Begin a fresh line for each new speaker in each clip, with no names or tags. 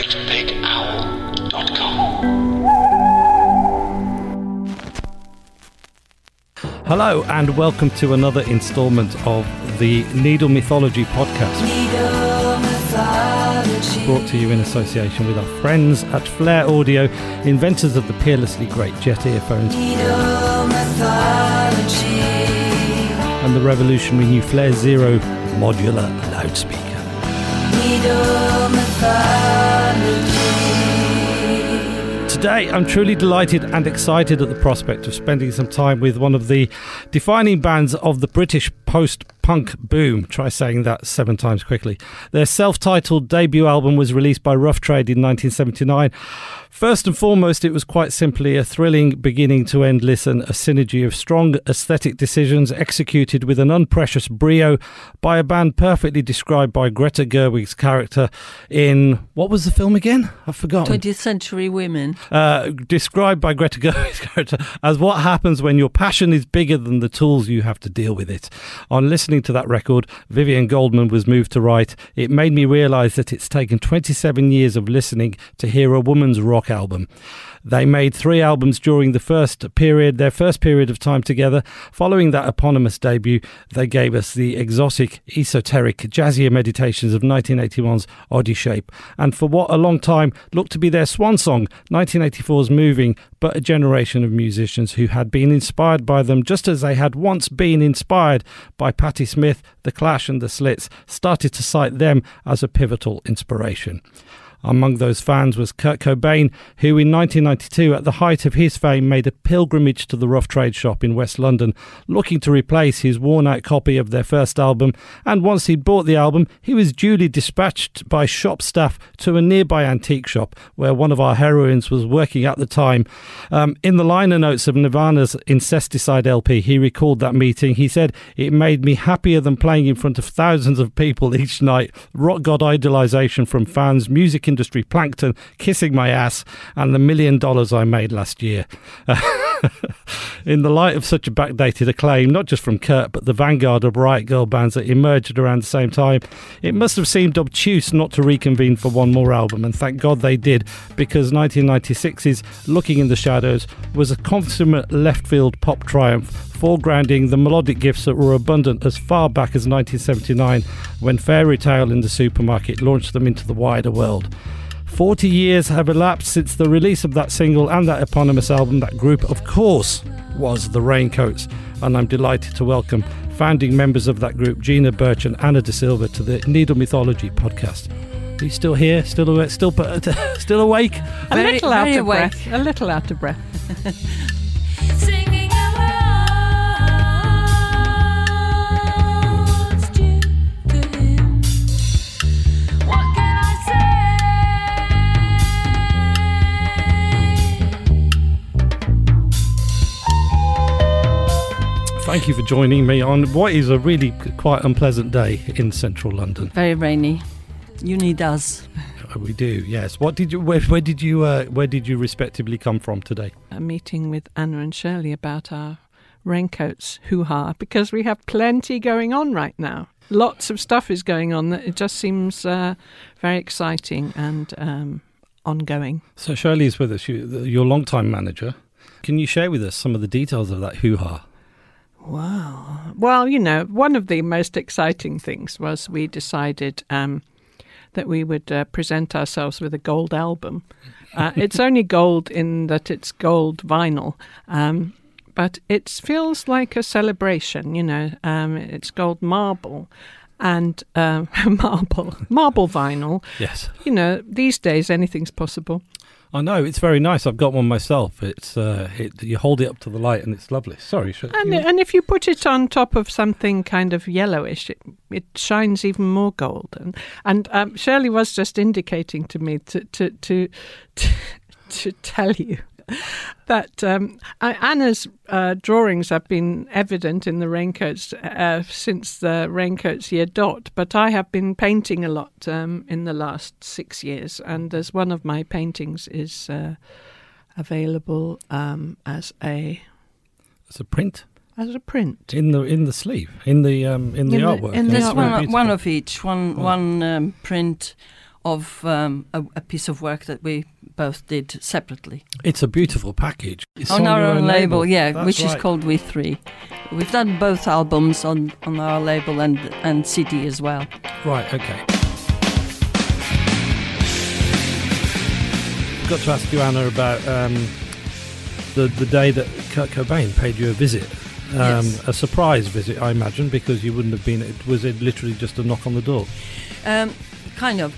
greatbigowl.com.
Hello, and welcome to another installment of the Needle Mythology podcast. Brought to you in association with our friends at Flare Audio, inventors of the peerlessly great Jet earphones and the revolutionary new Flare Zero modular loudspeaker. Today, I'm truly delighted and excited at the prospect of spending some time with one of the defining bands of the British post punk boom. Try saying that seven times quickly. Their self titled debut album was released by Rough Trade in 1979. First and foremost, it was quite simply a thrilling beginning to end listen, a synergy of strong aesthetic decisions executed with an unprecious brio by a band perfectly described by Greta Gerwig's character in what was the film again? I've forgotten.
20th Century Women.
Uh, described by Greta Gerwig's character as what happens when your passion is bigger than the tools you have to deal with it. On listening to that record, Vivien Goldman was moved to write, It made me realise that it's taken 27 years of listening to hear a woman's rock album. They made three albums during the first period, their first period of time together. Following that eponymous debut, they gave us the exotic, esoteric, jazzier meditations of 1981's Odyshape, Shape, and for what a long time looked to be their swan song, 1984's Moving, but a generation of musicians who had been inspired by them just as they had once been inspired by Patti Smith, The Clash, and The Slits, started to cite them as a pivotal inspiration. Among those fans was Kurt Cobain, who in 1992, at the height of his fame, made a pilgrimage to the Rough Trade shop in West London, looking to replace his worn out copy of their first album. And once he'd bought the album, he was duly dispatched by shop staff to a nearby antique shop where one of our heroines was working at the time. Um, in the liner notes of Nirvana's Incesticide LP, he recalled that meeting. He said, It made me happier than playing in front of thousands of people each night. Rock God idolization from fans, music industry plankton kissing my ass and the million dollars I made last year. in the light of such a backdated acclaim, not just from Kurt, but the vanguard of Riot grrrl bands that emerged around the same time, it must have seemed obtuse not to reconvene for one more album, and thank God they did, because 1996's Looking in the Shadows was a consummate left field pop triumph, foregrounding the melodic gifts that were abundant as far back as 1979 when Fairy Tale in the Supermarket launched them into the wider world. 40 years have elapsed since the release of that single and that eponymous album. That group, of course, was the Raincoats, and I'm delighted to welcome founding members of that group, Gina Birch and Ana da Silva, to the Needle Mythology podcast. Are you still here? Still awake? Still, still awake?
A very, little out of breath. A little out of breath.
Thank you for joining me on what is a really quite unpleasant day in central London.
Very rainy. Uni does.
Uh, we do, yes. What did you? Where, where did you? Uh, where did you respectively come from today?
A meeting with Ana and Shirley about our raincoats hoo ha because we have plenty going on right now. Lots of stuff is going on that it just seems uh, very exciting and um, ongoing.
So Shirley is with us, you, your long-time manager. Can you share with us some of the details of that hoo ha?
Wow. Well, you know, one of the most exciting things was we decided um, that we would uh, present ourselves with a gold album. Uh, it's only gold in that it's gold vinyl, um, but it feels like a celebration, you know. Um, it's gold marble and uh, marble, marble vinyl.
Yes.
You know, these days anything's possible.
I know it's very nice. I've got one myself. It's uh, it, you hold it up to the light and it's lovely. Sorry,
and, and if you put it on top of something kind of yellowish, it, it shines even more golden. And um, Shirley was just indicating to me to to to to, to tell you that um, Ana's uh, drawings have been evident in the raincoats uh, since the raincoats year dot, but I have been painting a lot um, in the last six years, and as one of my paintings is uh, available um, as a
as a print?
As a print.
In the in the sleeve in the um, in the
in
artwork.
The, in this one, one of each, one oh. one um, print of um, a, a, piece of work that we both did separately.
It's a beautiful package. It's
on, on our own label, label. yeah,
That's
which
right.
is called We Three. We've done both albums on, on our label and and CD as well.
Right. Okay. Got to ask you, Ana, about um, the the day that Kurt Cobain paid you a visit. Um,
yes.
A surprise visit, I imagine, because you wouldn't have been. It was it literally just a knock on the door.
Um, kind of.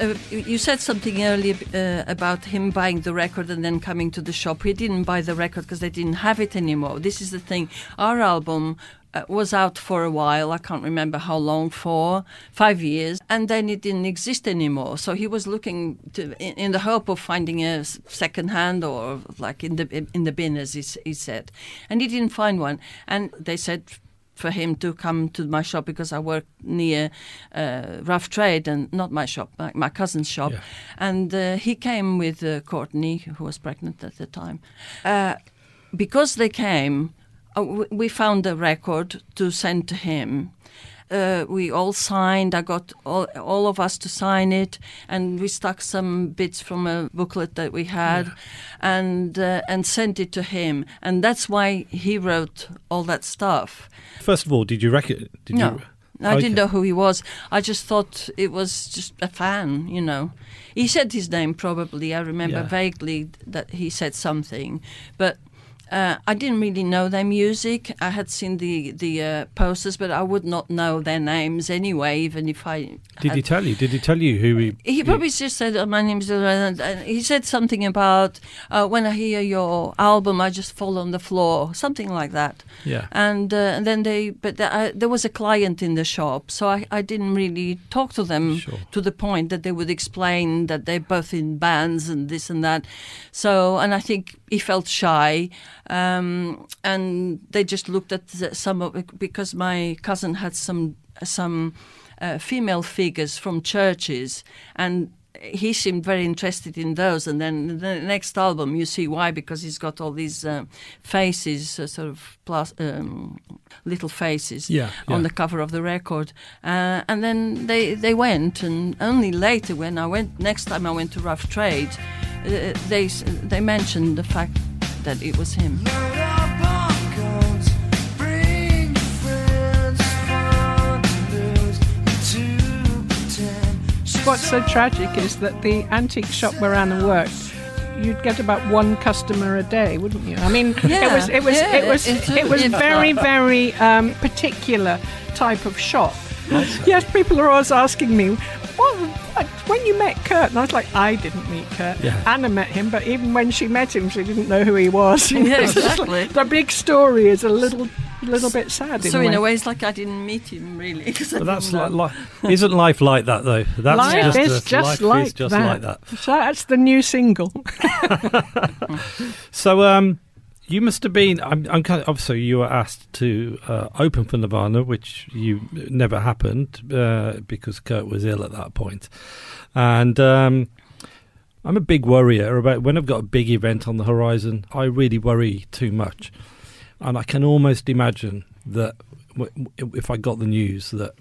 Uh, you said something earlier uh, about him buying the record and then coming to the shop. He didn't buy the record because they didn't have it anymore. This is the thing. Our album uh, was out for a while. I can't remember how long for, five years, and then it didn't exist anymore. So he was looking to, in, in, the hope of finding a second hand or like in the in the bin, as he, he said, and he didn't find one. And they said for him to come to my shop because I work near uh, Rough Trade and not my shop, my, my cousin's shop.
Yeah.
And uh, he came with uh, Courtney, who was pregnant at the time. Uh, because they came, uh, we found a record to send to him. Uh, we all signed. I got all, all of us to sign it, and we stuck some bits from a booklet that we had,
Yeah.
and uh, and sent it to him. And that's why he wrote all that stuff.
First of all, did you reckon? Did
No.
you?
I
Okay.
didn't know who he was. I just thought it was just a fan, you know. He said his name probably. I remember
Yeah.
vaguely that he said something, but uh, I didn't really know their music. I had seen the the uh, posters, but I would not know their names anyway, even if I.
Did
had
he tell you? Did he tell you who he?
he probably just said, oh, "My name's," and and he said something about uh, when I hear your album, I just fall on the floor, something like that.
Yeah.
And, uh, and then they, but the, uh, there was a client in the shop, so I, I didn't really talk to them
Sure.
to the point that they would explain that they're both in bands and this and that. So, and I think he felt shy, um, and they just looked at some of it because my cousin had some some uh, female figures from churches and he seemed very interested in those and then the next album you see why because he's got all these uh, faces uh, sort of plus, um, little faces
Yeah,
on
yeah.
the cover of the record uh, and then they they went and only later when I went next time I went to Rough Trade uh, they they mentioned the fact that it was him
What's so tragic is that the antique shop where Ana worked, you'd get about one customer a day, wouldn't you? I mean, it was it was
yeah,
it was
it's-
it was very very um, particular type of shop. Yes, people are always asking me, what, what, when you met Kurt? And I was like, I didn't meet Kurt.
Yeah.
Ana met him, but even when she met him, she didn't know who he was. You know, it's just
exactly.
like- the big story is a little little bit sad. In
so in
way.
a way it's like I didn't meet him really. I
But that's like,
know.
like isn't life like that though? That's
Life
just,
is
just-
just
life
like
is just
that.
like that.
So that's the new single.
So um, you must have been. I'm, I'm kind of obviously you were asked to uh, open for Nirvana, which you never happened uh, because Kurt was ill at that point. and. Um, I'm a big worrier about when I've got a big event on the horizon. I really worry too much, and I can almost imagine that w- if I got the news that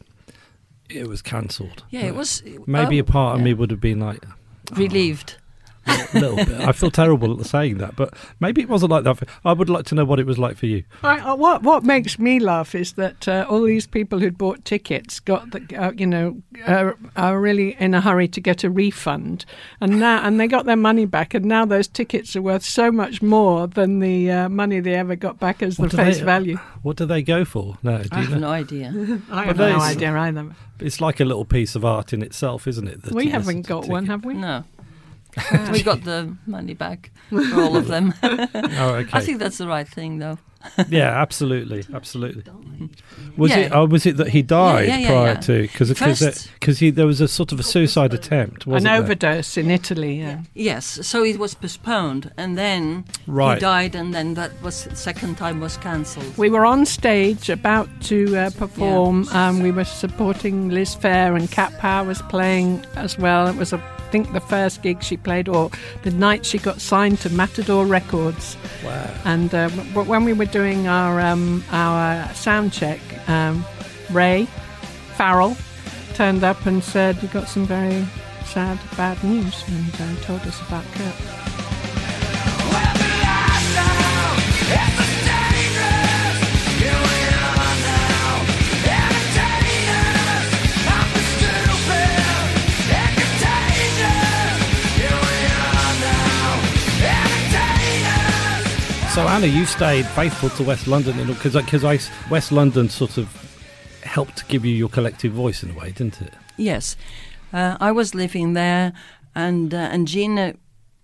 it was cancelled,
yeah it was
maybe
oh,
a part of
yeah.
me would have been like,
relieved
a little bit. I feel terrible at saying that, but maybe it wasn't like that. For, I would like to know what it was like for you.
I, uh, what what makes me laugh is that uh, all these people who'd bought tickets got the uh, you know uh, are really in a hurry to get a refund, and now and they got their money back, and now those tickets are worth so much more than the uh, money they ever got back as
What
the face
they-
value.
What do they go for? No, do
I
you
have
know?
no idea
I
But
have no idea either.
It's like a little piece of art in itself, isn't it?
We
t-
haven't
the
got one, have we?
no we got the money back for all of them
Oh, okay.
I think that's the right thing though
yeah, absolutely, absolutely. Was
Yeah.
it? Oh, was it that he died
yeah, yeah,
prior
yeah.
to? Because
First-
because he there was a sort of a suicide attempt,
An
wasn't there?
overdose in Italy. Yeah.
yes so it was postponed and then
Right.
he died and then that was second time was cancelled
We were on stage about to uh, perform. Um, we were supporting Liz Phair, and Cat Power was playing as well. It was, I think, the first gig she played, or the night she got signed to Matador Records.
Wow.
And uh, w- when we were doing our um, our sound check, um, Ray Farrell turned up and said, "You got some very sad, bad news and uh, told us about Kurt.
So Anna, you stayed faithful to West London because because I West London sort of helped to give you your collective voice in a way, didn't it?
Yes, uh, I was living there, and uh, and Gina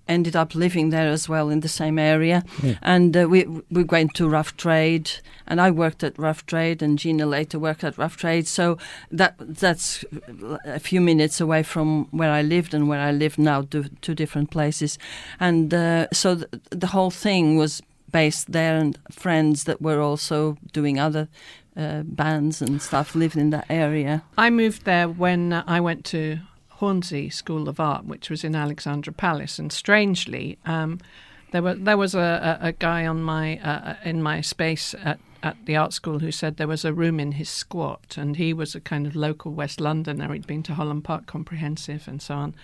ended up living there as well in the same area,
Yeah.
and uh, we we went to Rough Trade, and I worked at Rough Trade, and Gina later worked at Rough Trade. So that that's a few minutes away from where I lived and where I live now, two, two different places, and uh, so th- the whole thing was based there, and friends that were also doing other. Uh, bands and stuff lived in that area.
I moved there when uh, I went to Hornsey School of Art, which was in Alexandra Palace, and strangely, um, there were there was a, a, a guy on my uh, in my space at at the art school who said there was a room in his squat, and he was a kind of local West Londoner. He'd been to Holland Park Comprehensive and so on.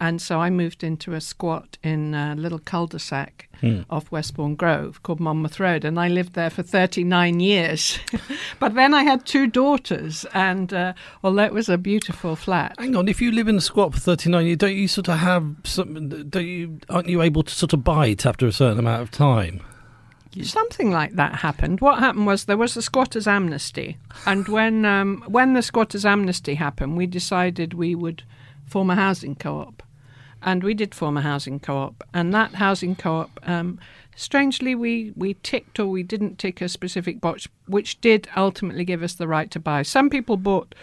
And so I moved into a squat in a little cul-de-sac
Hmm.
off Westbourne Grove called Monmouth Road, and I lived there for 39 years. but then I had two daughters, and uh, although it was a beautiful flat,
Hang on, if you live in a squat for thirty nine, you don't you sort of have some? Don't you? Aren't you able to sort of bite after a certain amount of time?
Something like that happened. What happened was there was a squatters' amnesty, and when um, when the squatters' amnesty happened, we decided we would form a housing co-op, and we did form a housing co-op, and that housing co-op, um, strangely, we we ticked or we didn't tick a specific box, which did ultimately give us the right to buy. Some people bought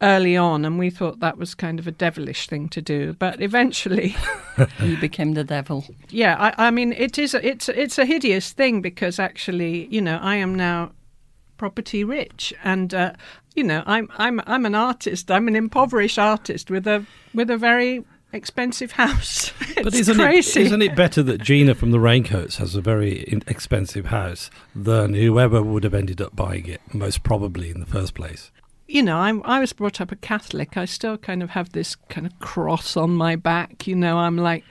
early on, and we thought that was kind of a devilish thing to do, but eventually.
You became the devil.
Yeah, I, I mean, it is. It's it's a hideous thing because actually, you know, I am now property rich, and uh, you know, I'm I'm I'm an artist. I'm an impoverished artist with a with a very expensive house. it's
but isn't
crazy.
it isn't it better that Gina from the Raincoats has a very expensive house than whoever would have ended up buying it most probably in the first place?
you know, I'm, I was brought up a Catholic. I still kind of have this kind of cross on my back. You know, I'm like,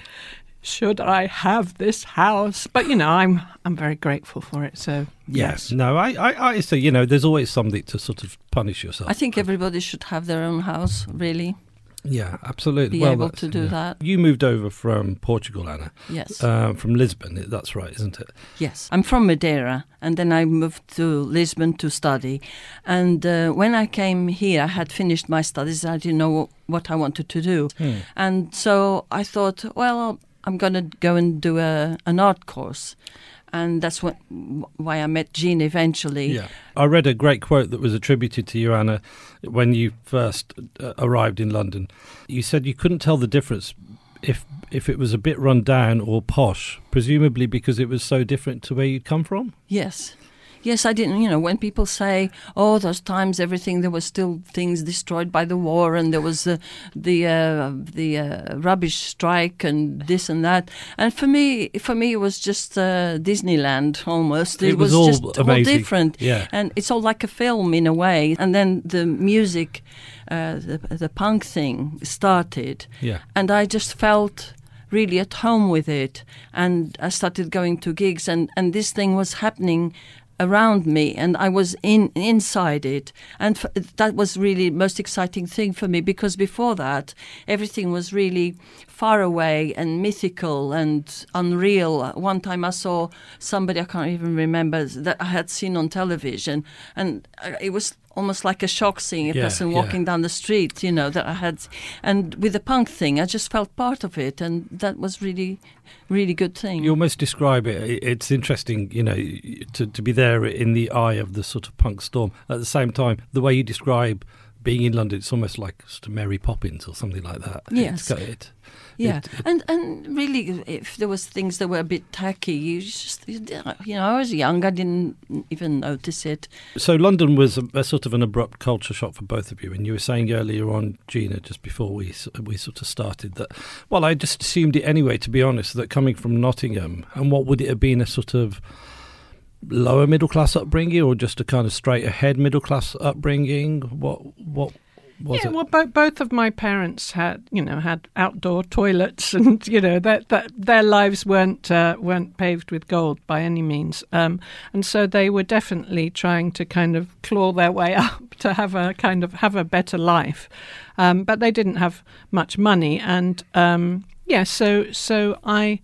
should I have this house? But you know, I'm I'm very grateful for it. So yes,
No, I, I, I say, you know, there's always something to sort of punish yourself.
I think everybody should have their own house, really.
Yeah, absolutely.
Be
well,
able to do
yeah.
that.
You moved over from Portugal, Ana,
Yes.
uh, from Lisbon. That's right, isn't it?
Yes, I'm from Madeira, and then I moved to Lisbon to study. And uh, when I came here, I had finished my studies. I didn't know what I wanted to do,
Hmm.
and so I thought, well, I'm going to go and do a, an art course, and that's what why I met Jean eventually.
Yeah. I read a great quote that was attributed to you, Ana, when you first uh, arrived in London. You said you couldn't tell the difference if if it was a bit run down or posh, presumably because it was so different to where you'd come from.
Yes. Yes, I didn't. You know, when people say, "Oh, those times, everything," there was still things destroyed by the war, and there was uh, the uh, the uh, rubbish strike, and this and that. And for me, for me, it was just uh, Disneyland almost.
It was all
just all different,
Yeah.
and it's all like a film in a way. And then the music, uh, the the punk thing started,
Yeah.
and I just felt really at home with it. And I started going to gigs, and, and this thing was happening around me, and I was in inside it, and f- that was really most exciting thing for me because before that everything was really far away and mythical and unreal. One time I saw somebody I can't even remember that I had seen on television, and uh, it was almost like a shock seeing a
Yeah,
person
yeah.
walking down the street, you know, that I had. And with the punk thing, I just felt part of it, and that was really, really good thing.
You almost describe it. It's interesting, you know, to, to be there in the eye of the sort of punk storm. At the same time, the way you describe being in London, it's almost like sort of Mary Poppins or something like that.
Yes.
It's got it.
Yeah,
it-
and and really, if there was things that were a bit tacky, you just, you know, I was young, I didn't even notice it.
So London was a, a sort of an abrupt culture shock for both of you, and you were saying earlier on, Gina, just before we we sort of started that. Well, I just assumed it anyway. To be honest, that coming from Nottingham, and what would it have been a sort of lower middle class upbringing, or just a kind of straight ahead middle class upbringing? What what Was
yeah,
it?
well, bo- both of my parents had, you know, had outdoor toilets, and you know that that their lives weren't uh, weren't paved with gold by any means, um, and so they were definitely trying to kind of claw their way up to have a kind of have a better life, um, but they didn't have much money, and um, yeah, so so I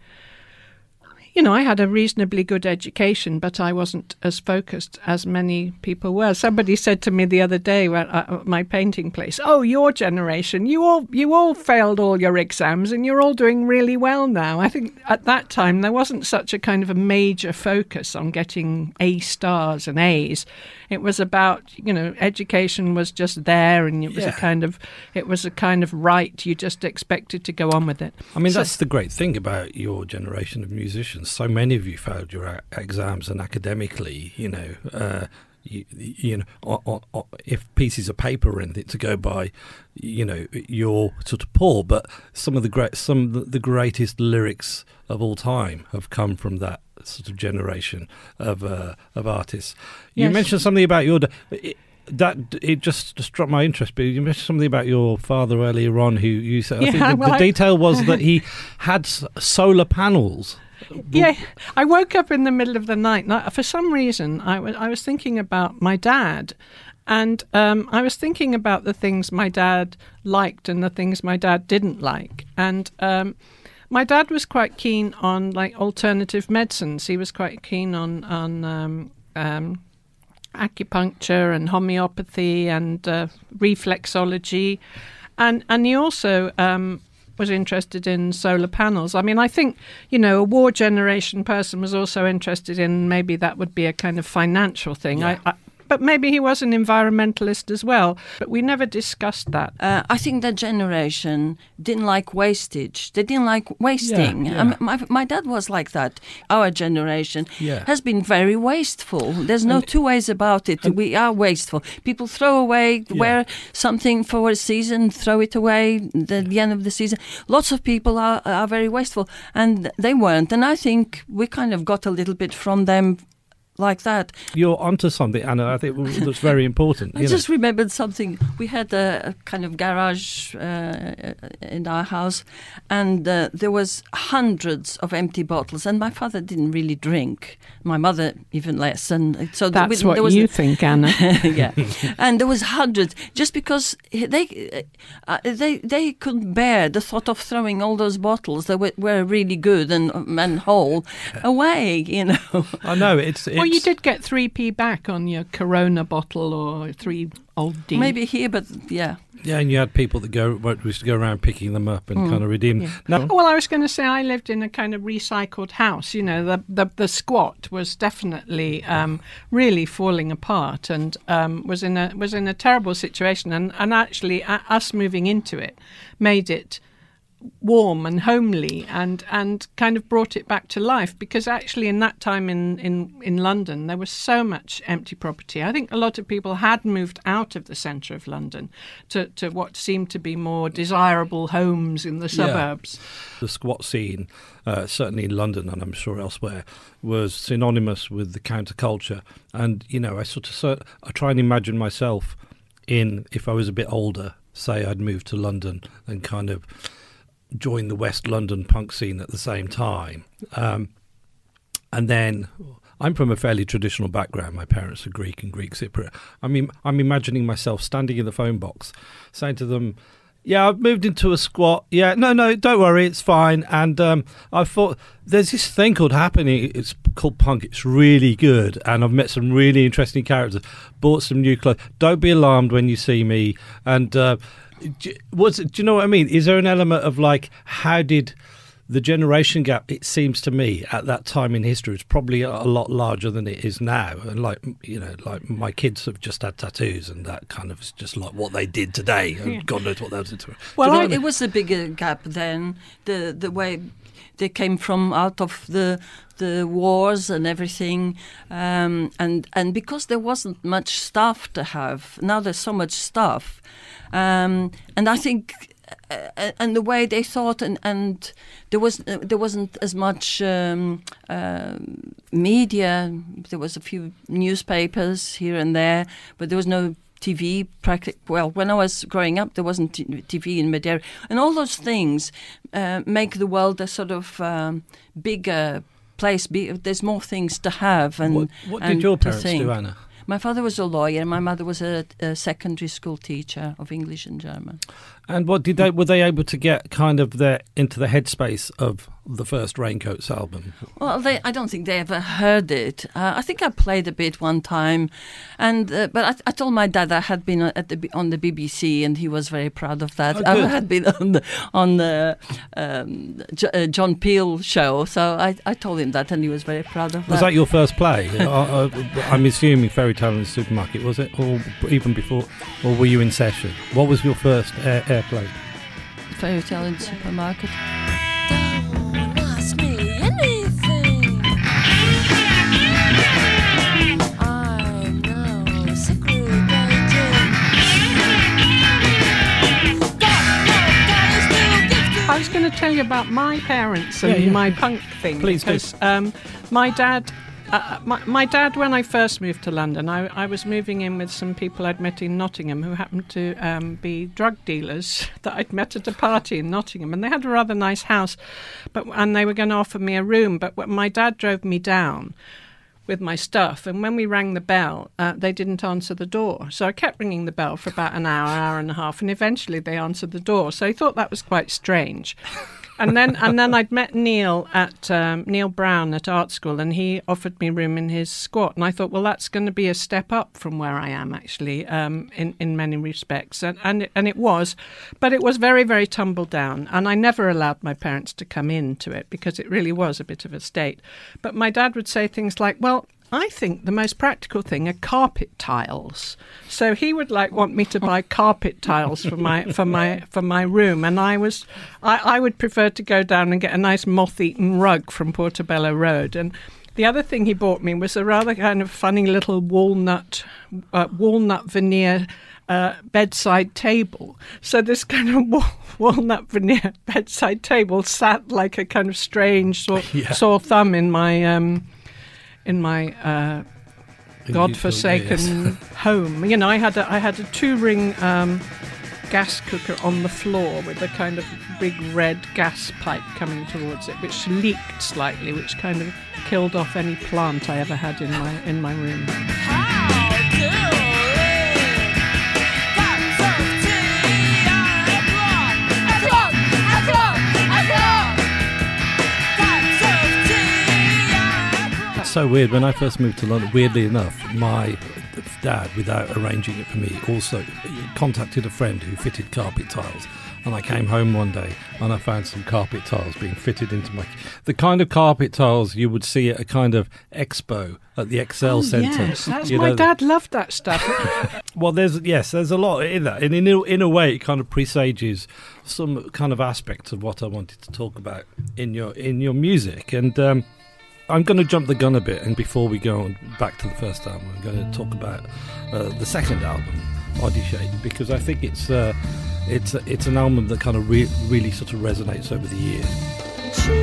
you know, I had a reasonably good education, but I wasn't as focused as many people were. Somebody said to me the other day at uh, uh, my painting place, "Oh, your generation, you all you all failed all your exams, and you're all doing really well now." I think at that time there wasn't such a kind of a major focus on getting A stars and A's. It was about you know, education was just there, and it was
Yeah.
a kind of it was a kind of right. You just expected to go on with it.
I mean,
So-
that's the great thing about your generation of musicians. So many of you failed your a- exams, and academically, you know, uh, you, you know, o- o- o- if pieces of paper or anything to go by, you know, you're sort of poor. But some of the great, some of the greatest lyrics of all time have come from that sort of generation of uh, of artists. You
Yes.
mentioned something about your. It, that it just struck my interest. But you mentioned something about your father earlier on, who you said. I think the,
well,
the detail was that he had s- solar panels.
Yeah, I woke up in the middle of the night. And I, for some reason, I wa- I was thinking about my dad. And um, I was thinking about the things my dad liked and the things my dad didn't like. And um, my dad was quite keen on like alternative medicines. He was quite keen on on um, um, acupuncture and homeopathy and uh, reflexology, and and he also um, was interested in solar panels. I mean, I think you know a war generation person was also interested in maybe that would be a kind of financial thing.
Yeah.
I, I, but maybe he was an environmentalist as well. But we never discussed that.
Uh, I think that generation didn't like wastage. They didn't like wasting.
Yeah, yeah.
Um, my, my dad was like that. Our generation
Yeah.
has been very wasteful. There's no
And-
two ways about it. we are wasteful. People throw away, wear something for a season, throw it away at the end of the season. Lots of people are, are very wasteful, and they weren't. And I think we kind of got a little bit from them like that.
You're onto something, Ana. I think that's very important.
I
you know.
just remembered something. We had a, a kind of garage uh, in our house, and uh, there was hundreds of empty bottles. And my father didn't really drink. My mother even less. And so th-
That's
there
what
was
you think, Ana.
yeah, and there was hundreds just because they uh, they they couldn't bear the thought of throwing all those bottles that were, were really good and and whole away. You know.
I know it's. it's
well, you did get three p back on your Corona bottle or three old D.
Maybe here, but yeah.
Yeah, and you had people that go used to go around picking them up and
Mm.
kind of redeem.
Yeah.
Now,
Well, I was going to say I lived in a kind of recycled house. You know, the the, the squat was definitely um, really falling apart and um, was in a was in a terrible situation. And and actually, uh, us moving into it made it warm and homely and and kind of brought it back to life because actually in that time in in in London there was so much empty property i think a lot of people had moved out of the center of london to to what seemed to be more desirable homes in the
Yeah.
suburbs
the squat scene, uh, certainly in London and I'm sure elsewhere, was synonymous with the counterculture. And you know, I sort of sort, I try and imagine myself in if I was a bit older, say I'd moved to London and kind of joined the West London punk scene at the same time. Um, and then I'm from a fairly traditional background. My parents are Greek and Greek Cypriot. I mean, I'm imagining myself standing in the phone box, saying to them, "Yeah, I've moved into a squat. Yeah, no, no, don't worry, it's fine." And um, I thought there's this thing called happening. It's called punk. It's really good, and I've met some really interesting characters. Bought some new clothes. Don't be alarmed when you see me. And uh, was do you know what I mean? Is there an element of like how did the generation gap, it seems to me, at that time in history, was probably a, a lot larger than it is now. And like you know, like my kids have just had tattoos, and that kind of is just like what they did today, and
Yeah.
God knows what they was into.
Well,
you know
I-
I mean?
it was a bigger gap then. The the way they came from out of the the wars and everything, um, and and because there wasn't much stuff to have. Now there's so much stuff, um, and I think. Uh, and the way they thought, and, and there was uh, there wasn't as much um, um media. There was a few newspapers here and there, but there was no TV. Practic- well, when I was growing up, there wasn't t- TV in Madeira, and all those things uh, make the world a sort of um, bigger place. Be- there's more things to have, and
What, what did your parents do, Ana?
My father was a lawyer. And my mother was a, a secondary school teacher of English and German.
And what did they were they able to get kind of their into the headspace of the first Raincoats album?
Well, they, I don't think they ever heard it. Uh, I think I played a bit one time, and uh, but I, I told my dad I had been at the, on the BBC, and he was very proud of that.
Oh,
I had been on the on the um, J- uh, John Peel show, so I, I told him that, and he was very proud of
Was
that.
Was that your first play? uh, uh, I'm assuming Fairy Tale in the Supermarket, was it? Or even before? Or were you in session? What was your first air, airplay?
Fairy tale in supermarket?
Don't ask me anything. I know a secret agent. Got no guys to give to
I was going to tell you about my parents and
Yeah, yeah.
my punk thing.
Please do.
because um, my dad. Uh, my, my dad, when I first moved to London, I, I was moving in with some people I'd met in Nottingham who happened to um, be drug dealers that I'd met at a party in Nottingham, and they had a rather nice house, but and they were going to offer me a room. But my dad drove me down with my stuff, and when we rang the bell, uh, they didn't answer the door. So I kept ringing the bell for about an hour, hour and a half, and eventually they answered the door. So I thought that was quite strange. And then, and then I'd met Neil at um, Neil Brown at art school, and he offered me room in his squat. And I thought, well, that's going to be a step up from where I am actually, um, in in many respects. And and it, and it was, but it was very very tumble down. And I never allowed my parents to come into it because it really was a bit of a state. But my dad would say things like, well. I think the most practical thing are carpet tiles. So he would like want me to buy carpet tiles for my for my for my room, and I was I, I would prefer to go down and get a nice moth-eaten rug from Portobello Road. And the other thing he bought me was a rather kind of funny little walnut uh, walnut veneer. Uh, bedside table. So this kind of wa- walnut veneer bedside table sat like a kind of strange sore,
Yeah.
sore thumb in my um, in my uh, godforsaken
Yes.
home. You know, I had a, I had a two ring um, gas cooker on the floor with a kind of big red gas pipe coming towards it, which leaked slightly, which kind of killed off any plant I ever had in my in my room.
So weird. When I first moved to London, weirdly enough, my dad, without arranging it for me, also contacted a friend who fitted carpet tiles. And I came home one day and I found some carpet tiles being fitted into my. The kind of carpet tiles you would see at a kind of expo at the Excel Centre.
Oh, Yes, that's
you
my
know,
dad loved that stuff.
Well, there's yes, there's a lot in that, and in a, in a way, it kind of presages some kind of aspects of what I wanted to talk about in your in your music. And um, I'm going to jump the gun a bit, and before we go back to the first album, I'm going to talk about uh, the second album, Odyshape, because I think it's uh, it's it's an album that kind of re- really sort of resonates over the years.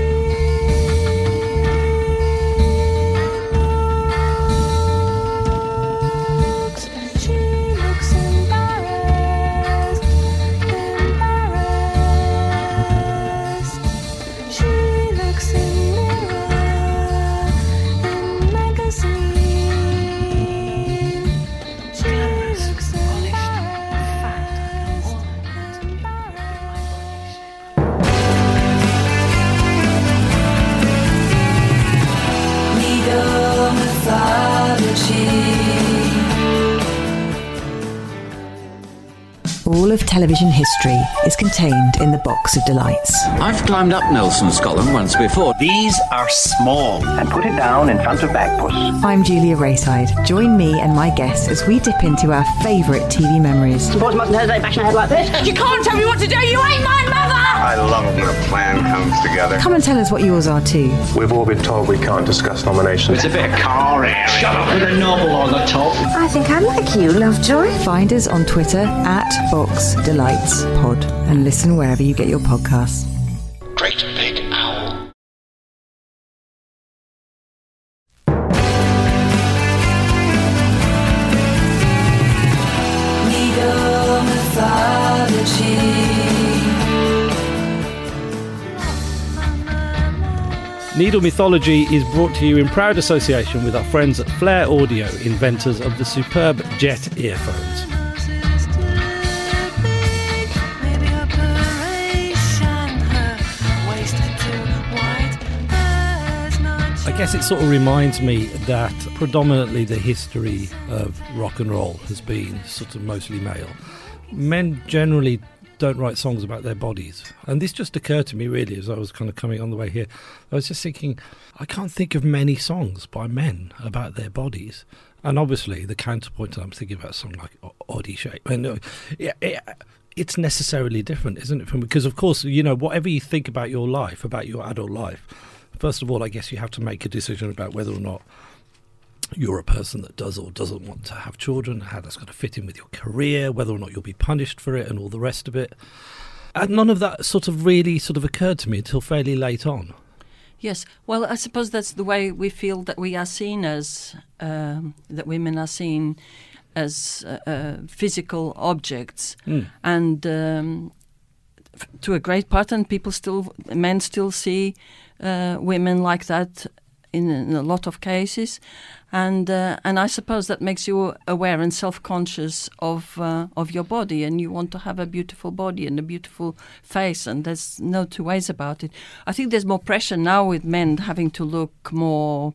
Television history is contained in the Box of Delights.
I've climbed up Nelson's column once before.
These are small. And put it down in front of Bagpuss.
I'm Julia Raeside. Join me and my guests as we dip into our favourite TV memories.
Boys mustn't hesitate bashing head like this. You can't tell me what to do. You ain't my mother.
I love when a plan comes together.
Come and tell us what yours are too.
We've all been told we can't discuss nominations.
It's a bit of car area. Shut up with a novel on the top.
I think I like you, Lovejoy.
Find us on Twitter at Box Delights Pod and listen wherever you get your podcasts.
Great Big Owl. Legal mythology.
Needle Mythology is brought to you in proud association with our friends at Flare Audio, inventors of the superb jet earphones. Guess it sort of reminds me that predominantly the history of rock and roll has been sort of mostly male. Men generally don't write songs about their bodies. And this just occurred to me really as I was kind of coming on the way here. I was just thinking, I can't think of many songs by men about their bodies. And obviously, the counterpoint I'm thinking about song like Odyshape. And uh, yeah, yeah, it's necessarily different, isn't it? From because of course, you know, whatever you think about your life, about your adult life, first of all, I guess you have to make a decision about whether or not you're a person that does or doesn't want to have children, how that's going to fit in with your career, whether or not you'll be punished for it, and all the rest of it. And none of that sort of really sort of occurred to me until fairly late on.
Yes, well, I suppose that's the way we feel that we are seen as um, that women are seen as uh, uh, physical objects,
Mm.
and um, f- to a great part, and people still, men still see uh, women like that in, in a lot of cases, and uh, and I suppose that makes you aware and self-conscious of uh, of your body, and you want to have a beautiful body and a beautiful face, and there's no two ways about it. I think there's more pressure now with men having to look more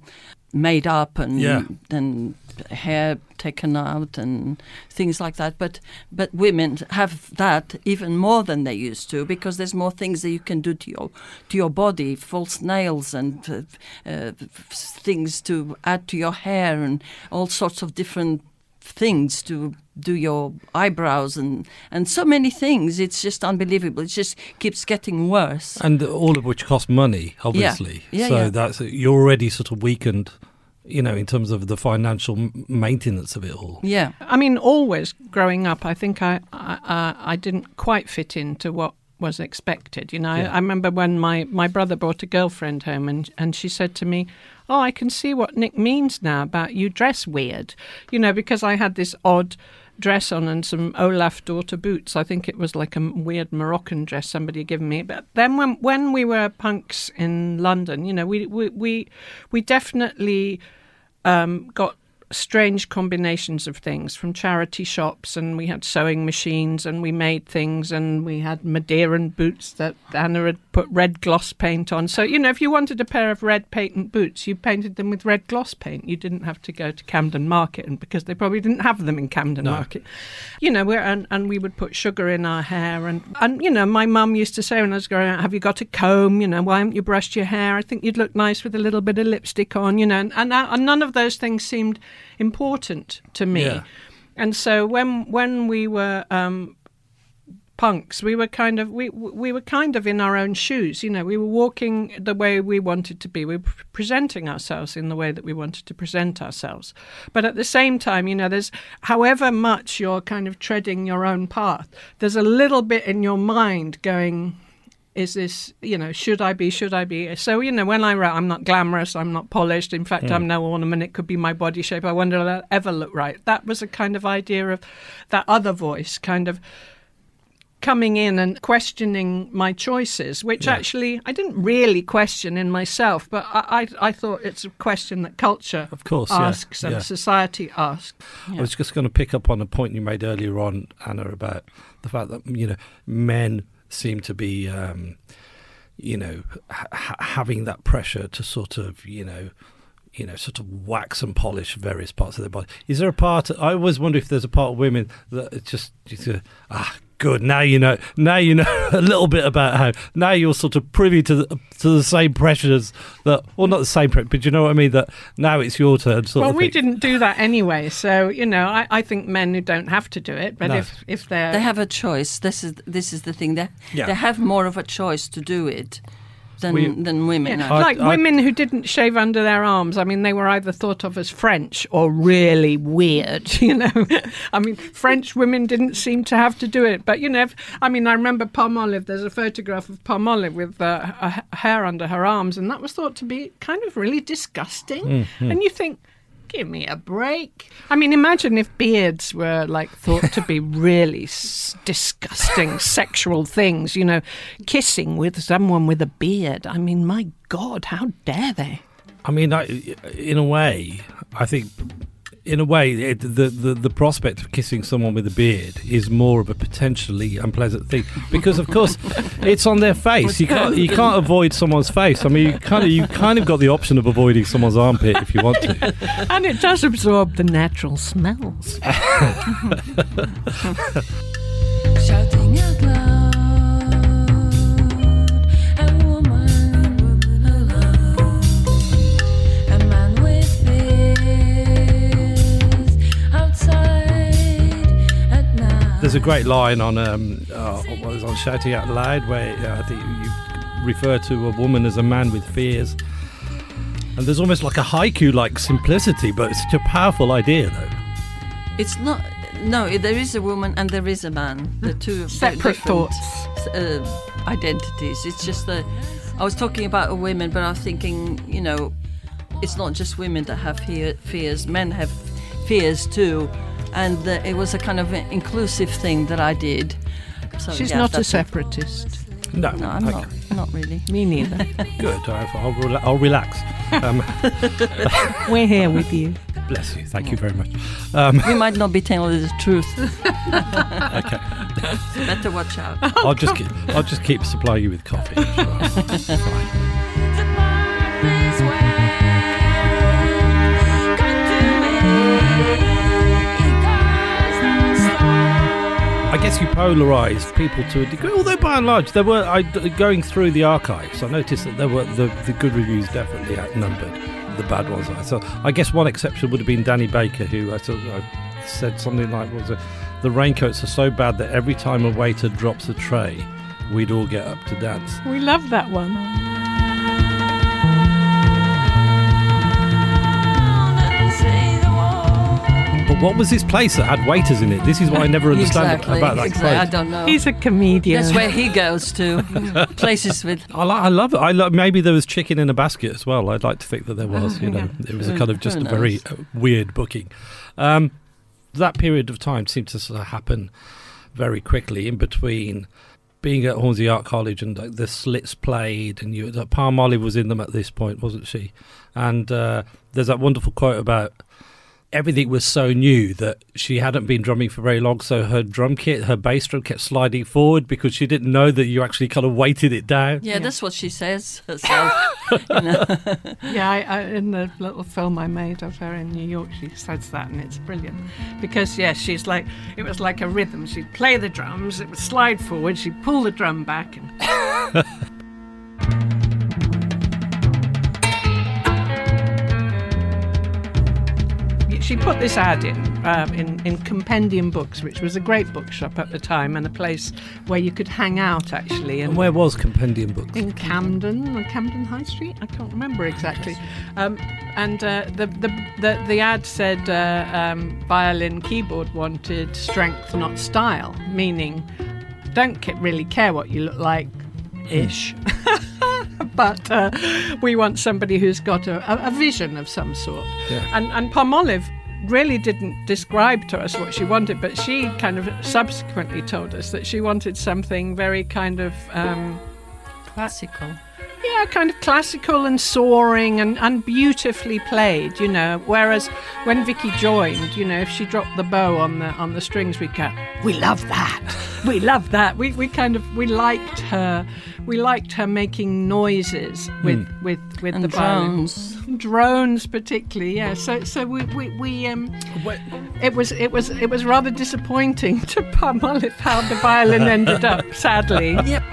made up and
Yeah.
and hair taken out and things like that. But but women have that even more than they used to because there's more things that you can do to your to your body, false nails and uh, uh, things to add to your hair and all sorts of different things to do your eyebrows and and so many things it's just unbelievable it just keeps getting worse
And all of which cost money, obviously.
Yeah, Yeah,
so
yeah.
that's you're already sort of weakened, you know, in terms of the financial maintenance of it all.
yeah
I mean, always growing up, I think I I, I I didn't quite fit into what was expected. You know,
Yeah.
I, I remember when my, my brother brought a girlfriend home, and and she said to me, "Oh, I can see what Nick means now about you dress weird." You know, because I had this odd dress on and some Olaf daughter boots. I think it was like a weird Moroccan dress somebody had given me. But then when when we were punks in London, you know, we we we, we definitely um, got strange combinations of things from charity shops, and we had sewing machines, and we made things, and we had Madeiran boots that Ana had put red gloss paint on. So you know, if you wanted a pair of red patent boots, you painted them with red gloss paint. You didn't have to go to Camden Market, and because they probably didn't have them in Camden
No.
Market, you know, we're, and and we would put sugar in our hair, and and you know, my mum used to say when I was growing up, "Have you got a comb? You know, why haven't you brushed your hair? I think you'd look nice with a little bit of lipstick on." You know, and and, uh, and none of those things seemed important to me.
Yeah.
And so when when we were um, punks, we were kind of we we were kind of in our own shoes. You know, we were walking the way we wanted to be. We were presenting ourselves in the way that we wanted to present ourselves. But at the same time, you know, there's however much you're kind of treading your own path, there's a little bit in your mind going. Is this, you know, should I be, should I be? So, you know, when I write, I'm not glamorous, I'm not polished. In fact, I'm hmm. no ornament. It could be my body shape. I wonder I'll that ever look right. That was a kind of idea of that other voice kind of coming in and questioning my choices, which
Yeah.
actually I didn't really question in myself, but I, I, I thought it's a question that culture
Of course, yeah,
asks and
yeah.
society asks.
I was just going to pick up on a point you made earlier on, Ana, about the fact that you know men seem to be, um, you know, ha- having that pressure to sort of, you know. You know, sort of wax and polish various parts of their body. Is there a part? I always wonder if there's a part of women that just, just uh, ah, good. Now you know. Now you know a little bit about how. Now you're sort of privy to the, to the same pressures that, well, not the same pressure, but you know what I mean. That now it's your turn. Sort
Well,
of
we
thing.
didn't do that anyway, so you know, I, I think men who don't have to do it, but
No.
if if they're
they have a choice. This is this is the thing. They
Yeah.
they have more of a choice to do it than
We-
than women.
Yeah,
I-
like
I-
women who didn't shave under their arms. I mean, they were either thought of as French or really weird. You know, I mean, French women didn't seem to have to do it, but you know, if, I mean, I remember Palmolive. There's a photograph of Palmolive with uh, a h- hair under her arms, and that was thought to be kind of really disgusting. And you think. Give me a break. I mean, imagine if beards were like thought to be really s- disgusting sexual things, you know, kissing with someone with a beard. I mean, my God, how dare they?
I mean, I, in a way, I think, in a way, it, the, the the prospect of kissing someone with a beard is more of a potentially unpleasant thing because, of course, it's on their face. You can't you can't avoid someone's face. I mean, you kind of you kind of got the option of avoiding someone's armpit if you want to.
And it does absorb the natural smells.
There's a great line on um, uh, what was on shouting out loud where uh, I think you refer to a woman as a man with fears. And there's almost like a haiku-like simplicity, but it's such a powerful idea, though.
It's not. No, there is a woman and there is a man. The two are very
Separate thoughts.
Uh, identities. It's just that I was talking about women, but I was thinking, you know, it's not just women that have fear, fears. Men have fears too, and uh, it was a kind of inclusive thing that I did. So,
She's
yeah,
not a separatist.
No,
No, I'm
okay.
not. Not really.
Me neither.
Good. I'll, I'll, rela- I'll relax. Um,
We're here with you.
bless you. Thank you very much. Um,
We might not be telling the truth.
okay.
Better watch out.
I'll just keep, I'll just keep supplying you with coffee. It's fine. I guess you polarised people to a degree, although by and large there were. I, going through the archives, I noticed that there were the, the good reviews definitely outnumbered the bad ones. So I guess one exception would have been Danny Baker, who I, sort of, I said something like, "Was it the raincoats are so bad that every time a waiter drops a tray, we'd all get up to dance."
We love that one.
But what was this place that had waiters in it? This is what I never understand
exactly.
about that
exactly. I don't know.
He's a comedian.
That's where he goes to. Places with
I, li- I love it. I lo- maybe there was chicken in a basket as well. I'd like to think that there was. You know, it was a kind of just a very uh, weird booking. Um, that period of time seemed to sort of happen very quickly in between being at Hornsey Art College and like, the Slits played, and you uh, Palmolive was in them at this point, wasn't she? And uh, there's that wonderful quote about everything was so new that she hadn't been drumming for very long, so her drum kit, her bass drum kept sliding forward because she didn't know that you actually kind of weighted it down.
Yeah, that's what she says herself. you know.
Yeah, I, I, in the little film I made of her in New York, she says that, and it's brilliant because yes, she's like it was like a rhythm. She'd play the drums, it would slide forward, she'd pull the drum back, and she put this ad in, um, in in Compendium Books, which was a great bookshop at the time and a place where you could hang out actually.
And where was Compendium Books?
in Camden, Camden High Street. I can't remember exactly. Um, and uh, the, the the the ad said uh, um, violin keyboard wanted strength, not style, meaning don't really care what you look like, ish. but uh, we want somebody who's got a, a, a vision of some sort.
Yeah.
And and Palmolive really didn't describe to us what she wanted, but she kind of subsequently told us that she wanted something very kind of. Um,
Classical.
Yeah, kind of classical and soaring and, and beautifully played, you know. Whereas when Vicky joined, you know, if she dropped the bow on the on the strings, we'd go, "We love that, we love that." We we kind of we liked her, we liked her making noises with with with
And
the violin.
drones.
drones particularly. Yeah, so so we we, we um. It was it was it was rather disappointing to Palmolive how the violin ended up. Sadly,
Yep.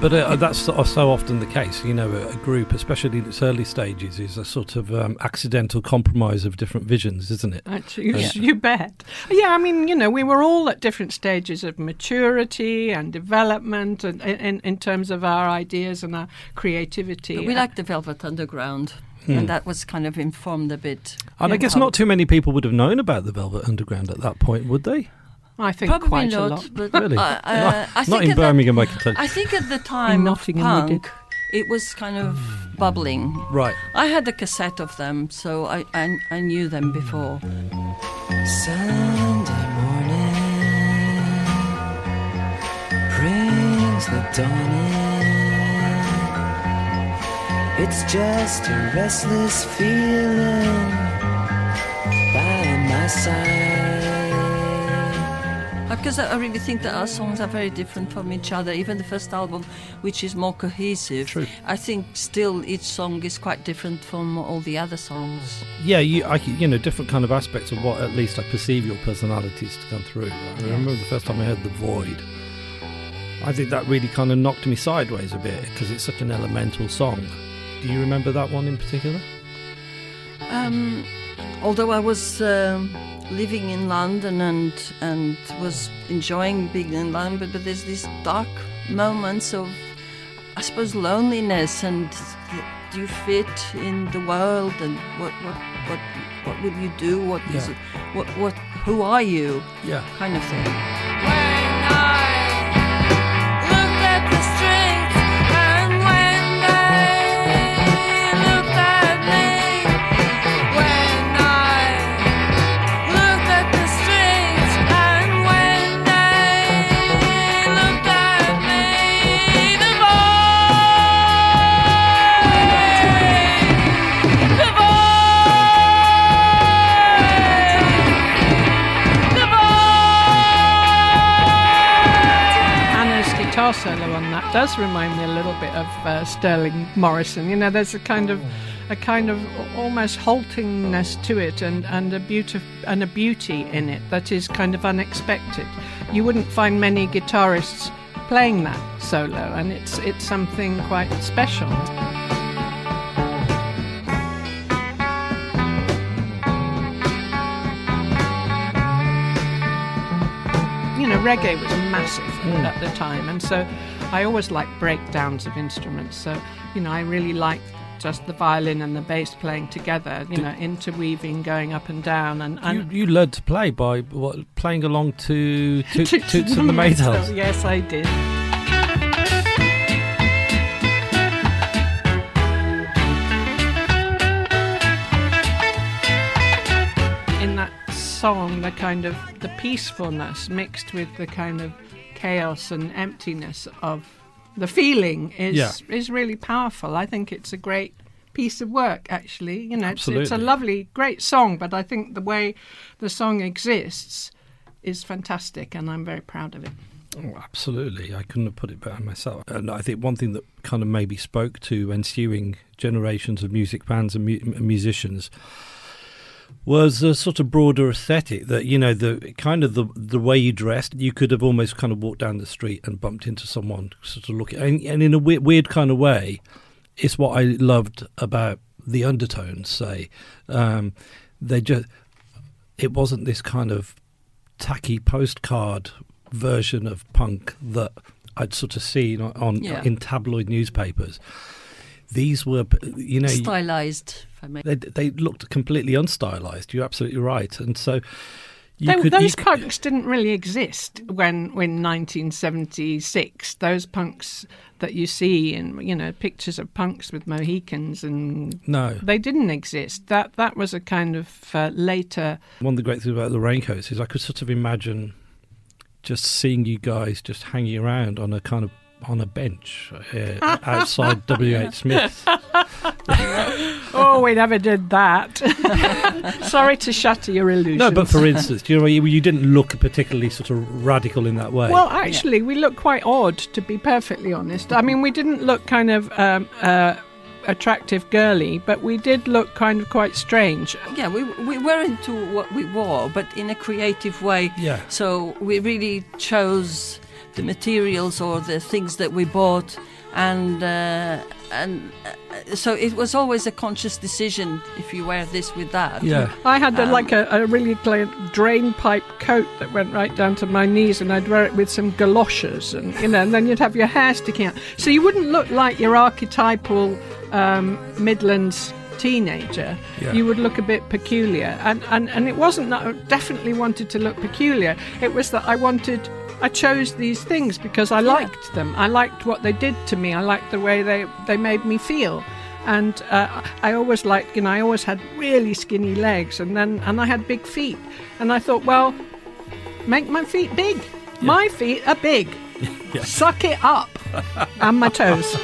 But But uh, that's so so often the case. You know, a, a group, especially in its early stages, is a sort of um, accidental compromise of different visions, isn't it?
Actually,
Yeah.
you bet. Yeah, I mean, you know, we were all at different stages of maturity and development, and in, in terms of our ideas and our creativity.
But we like the Velvet Underground,
Hmm.
and that was kind of informed a bit.
And I guess
how-
not too many people would have known about the Velvet Underground at that point, would they?
I think
Probably
quite
not,
a lot.
but
Really?
uh, uh,
Not-
I
not
think
in
at that-
Birmingham, I can tell you.
I think at the time of
Nottingham we did.
punk, it was kind of bubbling.
Right.
I had a cassette of them, so I I, I knew them before.
Sunday morning brings the dawn in. It's just a restless feeling by my side.
Because I really think that our songs are very different from each other. Even the first album, which is more cohesive,
True.
I think still each song is quite different from all the other songs.
Yeah, you, I, you know, different kind of aspects of what at least I perceive your personalities to come through. I remember the first time I heard The Void. I think that really kind of knocked me sideways a bit because it's such an elemental song. Do you remember that one in particular?
Um, although I was um, living in London and and was enjoying being in London, but, but there's these dark moments of, I suppose, loneliness and do you fit in the world and what what what what will you do? What is
Yeah.
it? What what who are you?
Yeah.
Kind of thing.
Does remind me a little bit of uh, Sterling Morrison. You know, there's a kind of a kind of almost haltingness to it, and and a beauty and a beauty in it that is kind of unexpected. You wouldn't find many guitarists playing that solo, and it's it's something quite special. you know, reggae was massive at the time, and so I always like breakdowns of instruments. So, you know, I really like just the violin and the bass playing together, you know, interweaving, going up and down, and,
You,
and
you learned to play by what, playing along to to Toots and the Maytals.
Yes, I did. In that song, the kind of the peacefulness mixed with the kind of chaos and emptiness of the feeling is
Yeah.
is really powerful. I think it's a great piece of work actually you know it's, it's a lovely great song but i think the way the song exists is fantastic and i'm very proud of it
Oh, absolutely. I couldn't have put it better myself. And I think one thing that kind of maybe spoke to ensuing generations of music fans and mu- and musicians was a sort of broader aesthetic that you know the kind of the the way you dressed you could have almost kind of walked down the street and bumped into someone sort of looking and, and in a weird, weird kind of way it's what I loved about the undertones say um, they just it wasn't this kind of tacky postcard version of punk that I'd sort of seen on, on
Yeah.
in tabloid newspapers. These were, you know,
Stylized, if I may.
they they looked completely unstylized. You're absolutely right, and so you
Tho-
could
those
you could-
punks didn't really exist when when 1976 those punks that you see in you know pictures of punks with mohicans and
No.
they didn't exist that that was a kind of uh, later
One of the great things about the Raincoats is I could sort of imagine just seeing you guys just hanging around on a kind of on a bench uh, outside W.H. Smith.
oh we never did that sorry to shatter your illusions
No, but for instance, do you know you, you didn't look particularly sort of radical in that way.
Well, actually, we look quite odd, to be perfectly honest. I mean, we didn't look kind of um, uh, attractive, girly, but we did look kind of quite strange.
Yeah, we we were into what we wore, but in a creative way.
Yeah.
So we really chose the materials or the things that we bought and uh, and uh, so it was always a conscious decision if you wear this with that.
Yeah.
I had a,
Um,
like a, a really clear drain pipe coat that went right down to my knees, and I'd wear it with some galoshes, and you know, and then you'd have your hair sticking out, so you wouldn't look like your archetypal um, Midlands teenager.
Yeah.
You would look a bit peculiar, and, and and it wasn't that I definitely wanted to look peculiar. It was that I wanted. I chose these things because I liked them. I liked what they did to me. I liked the way they, they made me feel and uh, I always liked, you know, I always had really skinny legs, and then and I had big feet, and I thought, well, make my feet big. My feet are big. Suck it up, and my toes.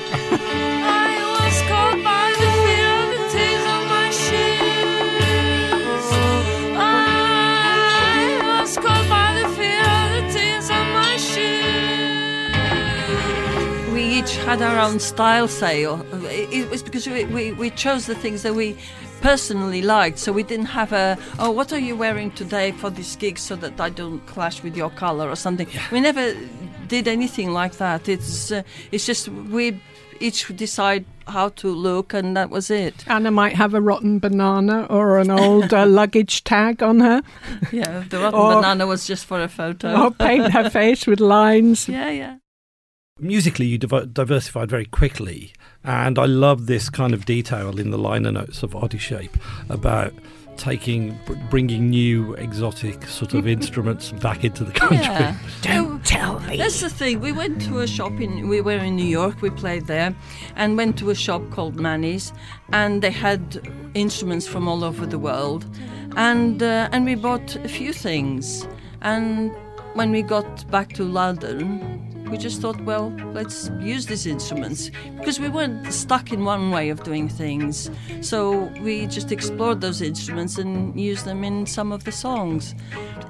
had our own style sale. It it was because we, we, we chose the things that we personally liked, so we didn't have a, oh, what are you wearing today for this gig so that I don't clash with your color or something. We never did anything like that. It's, uh, it's just we each decide how to look, and that was it.
Ana might have a rotten banana or an old uh, luggage tag on her,
Yeah, the rotten
Or-
banana was just for a photo.
or paint her face with lines.
yeah, yeah.
Musically, you diversified very quickly, and I love this kind of detail in the liner notes of Odyshape about taking, bringing new exotic sort of instruments back into the country.
Yeah.
Don't tell me.
That's the thing. We went to a shop in. We were in New York. We played there, and went to a shop called Manny's, and they had instruments from all over the world, and uh, and we bought a few things. And when we got back to London, we just thought, well, let's use these instruments because we weren't stuck in one way of doing things. So we just explored those instruments and used them in some of the songs.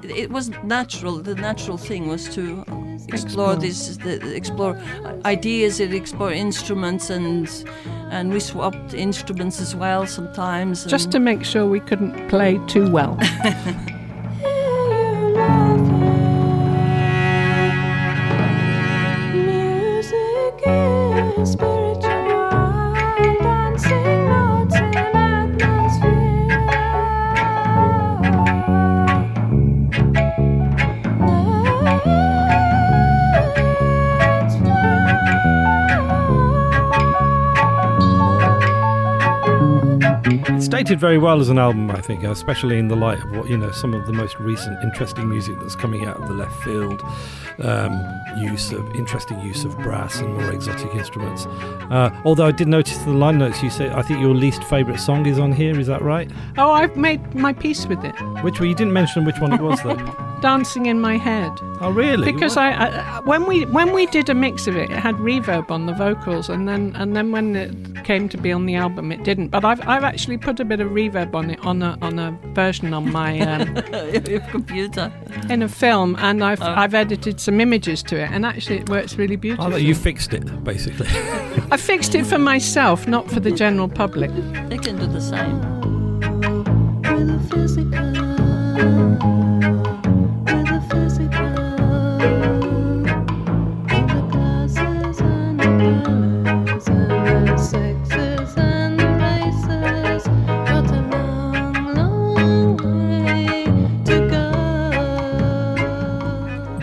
It was natural. The natural thing was to explore these, the, explore ideas, and explore instruments, and and we swapped instruments as well sometimes.
Just to make sure we couldn't play too well.
dated very well as an album, I think, especially in the light of what you know some of the most recent interesting music that's coming out of the left field. Um, use of interesting use of brass and more exotic instruments. Uh, although I did notice the line notes you say I think your least favourite song is on here. Is that right?
Oh, I've made my peace with it.
Which one? You didn't mention which one it was though.
Dancing in my head.
oh really?
Because I, I when we when we did a mix of it, it had reverb on the vocals, and then and then when it came to be on the album, it didn't. But I've I've actually put a bit of reverb on it on a on a version on my um,
your computer.
in a film, and I've
Oh.
I've edited some images to it, and actually it works really
I
beautifully.
thought you fixed it basically.
I fixed it for myself, not for the general public.
They can do the same.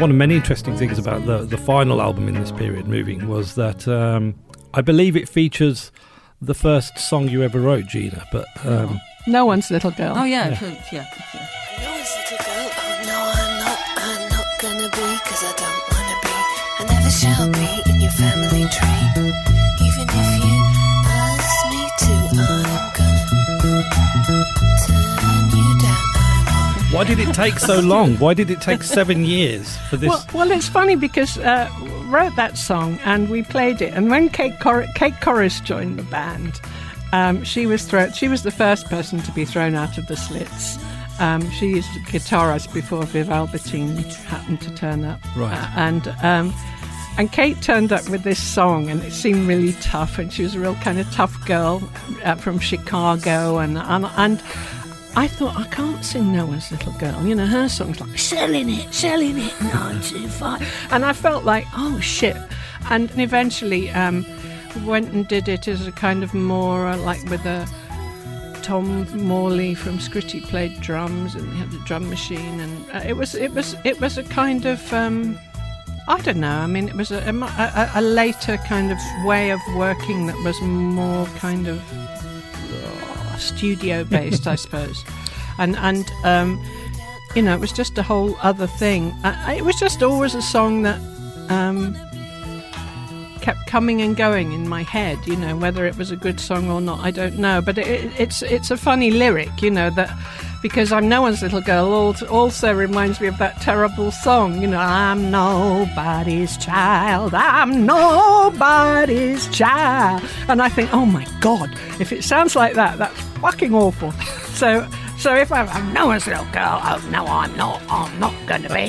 One of many interesting things about the the final album in this period, Moving, was that um, I believe it features the first song you ever wrote, Gina. But um,
No one's little girl.
Oh yeah, yeah. yeah, yeah.
I know it's little girl. Oh no, I'm not. I'm not gonna be, cause I don't wanna be. I never shall be in your family tree.
Why did it take so long? Why did it take seven years for this?
Well, well, it's funny because uh, wrote that song and we played it, and when Kate Cor- Kate Korus joined the band, um, she was thrown. She was the first person to be thrown out of the Slits. Um, she used the guitarist before Viv Albertine happened to turn up,
Right.
Uh, and um, and Kate turned up with this song, and it seemed really tough, and she was a real kind of tough girl uh, from Chicago, and and and. I thought I can't sing Noah's Little Girl. You know, her song's like selling it, selling it, nine two five, and I felt like oh shit. And eventually, um, went and did it as a kind of more uh, like with a Tom Morley from Scritti played drums and we had the drum machine and uh, it was it was it was a kind of um, I don't know. I mean, it was a, a, a, later kind of way of working that was more kind of uh, studio based, I suppose, and and um, you know, it was just a whole other thing. Uh, it was just always a song that um, kept coming and going in my head. You know, whether it was a good song or not, I don't know. But it, it's it's a funny lyric, you know, that because I'm no one's little girl also reminds me of that terrible song. You know, I'm nobody's child. I'm nobody's child. And I think, oh my god, if it sounds like that, that's fucking awful. So. So if I'm, I'm no one's little girl, oh no, I'm not. I'm not going to be.